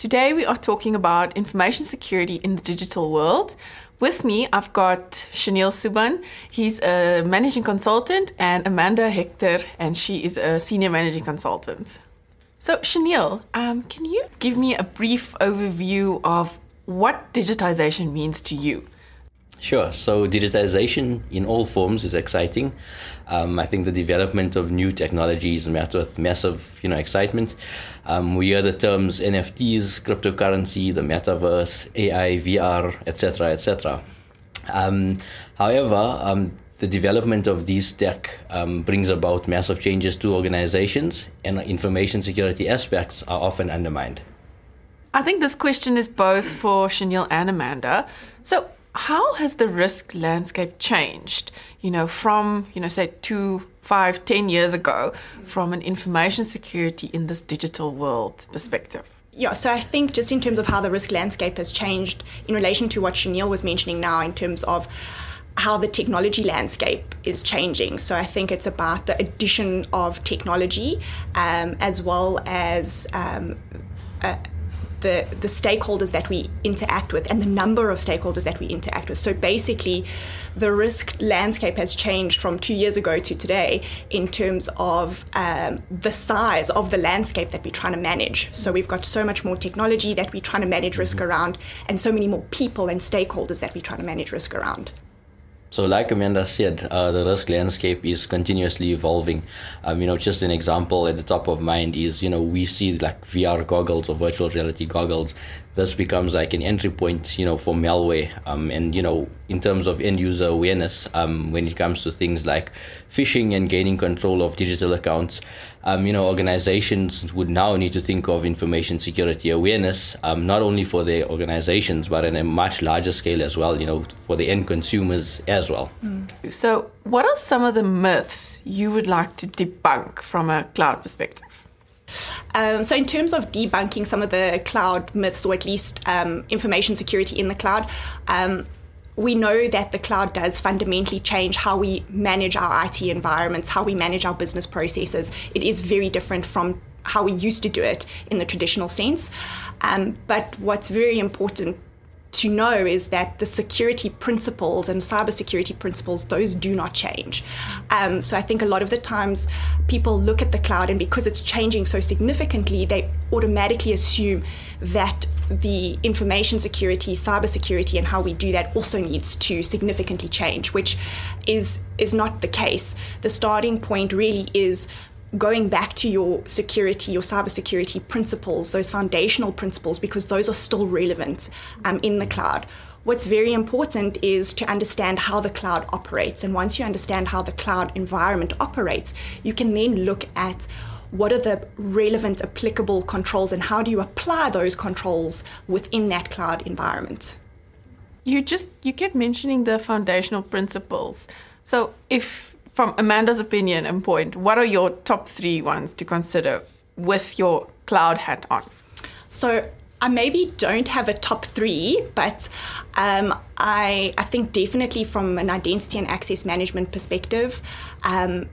Today we are talking about information security in the digital world. With me, I've got Shanil Suban. He's a managing consultant, and Amanda Hector, and she is a senior managing consultant. So, Shanil, um, can you give me a brief overview of what digitization means to you? Sure. So digitization in all forms is exciting. Um, I think the development of new technologies met with massive, you know, excitement. Um, we hear the terms NFTs, cryptocurrency, the metaverse, AI, VR, etc., etc. Um, however, um, the development of these tech um, brings about massive changes to organizations, and information security aspects are often undermined. I think this question is both for Shanil and Amanda. So, how has the risk landscape changed you know from you know say two five ten years ago from an information security in this digital world perspective yeah, so I think just in terms of how the risk landscape has changed in relation to what Shanil was mentioning now, in terms of how the technology landscape is changing. So I think it's about the addition of technology um, as well as um, uh, the, the stakeholders that we interact with and the number of stakeholders that we interact with. So basically, the risk landscape has changed from two years ago to today in terms of um, the size of the landscape that we're trying to manage. So we've got so much more technology that we're trying to manage risk mm-hmm. around, and so many more people and stakeholders that we're trying to manage risk around. So, like Amanda said, uh, the risk landscape is continuously evolving. Um, you know, just an example at the top of mind is, you know, we see like VR goggles or virtual reality goggles this becomes like an entry point, you know, for malware. Um, and you know, in terms of end user awareness, um, when it comes to things like phishing and gaining control of digital accounts, um, you know, organizations would now need to think of information security awareness, um, not only for their organizations, but in a much larger scale as well. You know, for the end consumers as well. Mm. So, what are some of the myths you would like to debunk from a cloud perspective? Um, so, in terms of debunking some of the cloud myths, or at least um, information security in the cloud, um, we know that the cloud does fundamentally change how we manage our IT environments, how we manage our business processes. It is very different from how we used to do it in the traditional sense. Um, but what's very important to know is that the security principles and cybersecurity principles, those do not change. Um, so I think a lot of the times people look at the cloud and because it's changing so significantly, they automatically assume that the information security, cybersecurity, and how we do that also needs to significantly change, which is is not the case. The starting point really is going back to your security, your cybersecurity principles, those foundational principles, because those are still relevant um, in the cloud. What's very important is to understand how the cloud operates. And once you understand how the cloud environment operates, you can then look at what are the relevant applicable controls and how do you apply those controls within that cloud environment. You just you kept mentioning the foundational principles. So if from Amanda's opinion and point, what are your top three ones to consider with your cloud hat on? So I maybe don't have a top three, but um, I, I think definitely from an identity and access management perspective, um,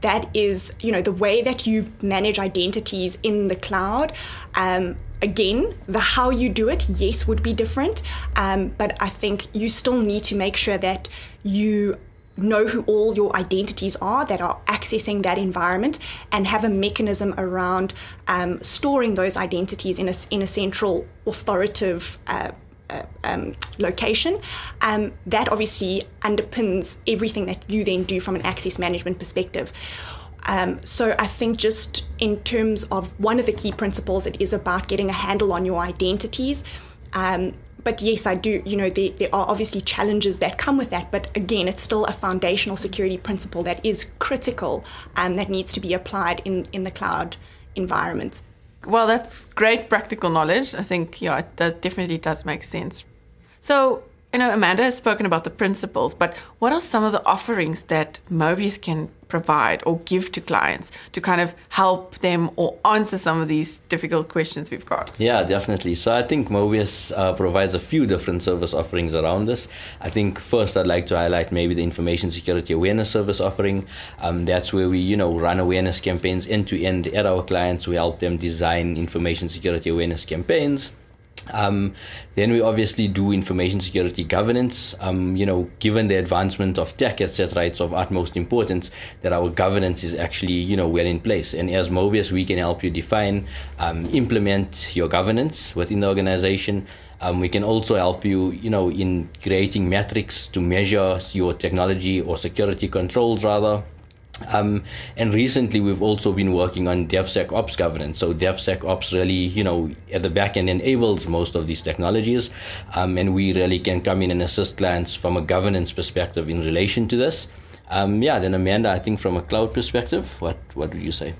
that is, you know, the way that you manage identities in the cloud. Um, again, the how you do it, yes, would be different, um, but I think you still need to make sure that you know who all your identities are that are accessing that environment and have a mechanism around um, storing those identities in a, in a central authoritative uh, uh, um, location. Um, that obviously underpins everything that you then do from an access management perspective. Um, so I think just in terms of one of the key principles, it is about getting a handle on your identities. Um, but yes, I do. You know, there, there are obviously challenges that come with that. But again, it's still a foundational security principle that is critical and that needs to be applied in, in the cloud environment. Well, that's great practical knowledge. I think, yeah, it does definitely does make sense. So, you know, Amanda has spoken about the principles, but what are some of the offerings that Mobius can provide or give to clients to kind of help them or answer some of these difficult questions we've got? Yeah, definitely. So I think Mobius uh, provides a few different service offerings around this. I think first I'd like to highlight maybe the information security awareness service offering. Um, that's where we, you know, run awareness campaigns end to end at our clients. We help them design information security awareness campaigns um, then we obviously do information security governance. Um, you know, given the advancement of tech, etc., it's of utmost importance that our governance is actually you know well in place. And as Mobius, we can help you define, um, implement your governance within the organization. Um, we can also help you, you know, in creating metrics to measure your technology or security controls rather um, and recently, we've also been working on DevSecOps governance. So DevSecOps really, you know, at the back end enables most of these technologies, um, and we really can come in and assist clients from a governance perspective in relation to this. Um, yeah, then Amanda, I think from a cloud perspective, what what would you say?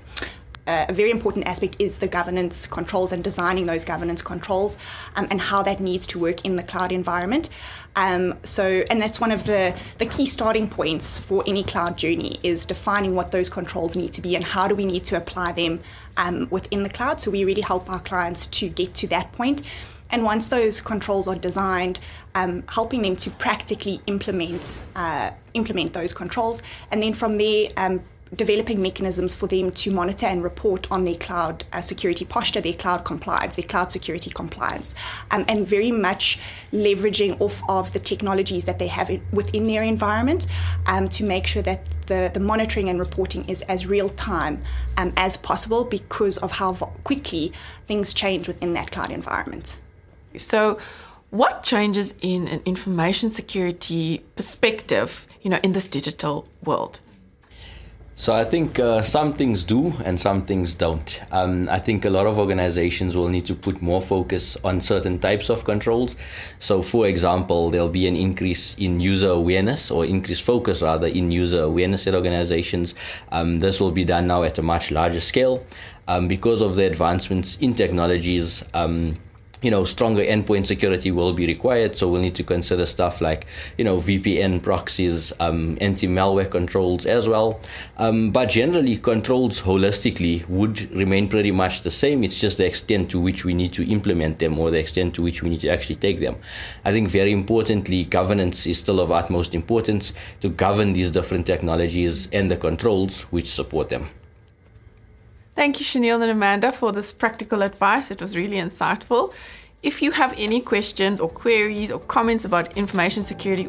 Uh, a very important aspect is the governance controls and designing those governance controls um, and how that needs to work in the cloud environment. Um, so, and that's one of the, the key starting points for any cloud journey is defining what those controls need to be and how do we need to apply them um, within the cloud. So we really help our clients to get to that point. And once those controls are designed, um, helping them to practically implement uh, implement those controls, and then from there, um, developing mechanisms for them to monitor and report on their cloud uh, security posture, their cloud compliance, their cloud security compliance, um, and very much leveraging off of the technologies that they have within their environment um, to make sure that the, the monitoring and reporting is as real time um, as possible because of how quickly things change within that cloud environment. So, what changes in an information security perspective, you know, in this digital world? So I think uh, some things do and some things don't. Um, I think a lot of organizations will need to put more focus on certain types of controls. So, for example, there'll be an increase in user awareness or increased focus rather in user awareness at organizations. Um, this will be done now at a much larger scale um, because of the advancements in technologies. You know, stronger endpoint security will be required. So we'll need to consider stuff like, you know, VPN proxies, um, anti-malware controls as well. Um, but generally, controls holistically would remain pretty much the same. It's just the extent to which we need to implement them or the extent to which we need to actually take them. I think very importantly, governance is still of utmost importance to govern these different technologies and the controls which support them. Thank you, Shanil and Amanda, for this practical advice. It was really insightful. If you have any questions or queries or comments about information security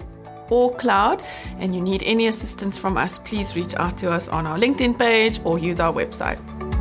or cloud and you need any assistance from us, please reach out to us on our LinkedIn page or use our website.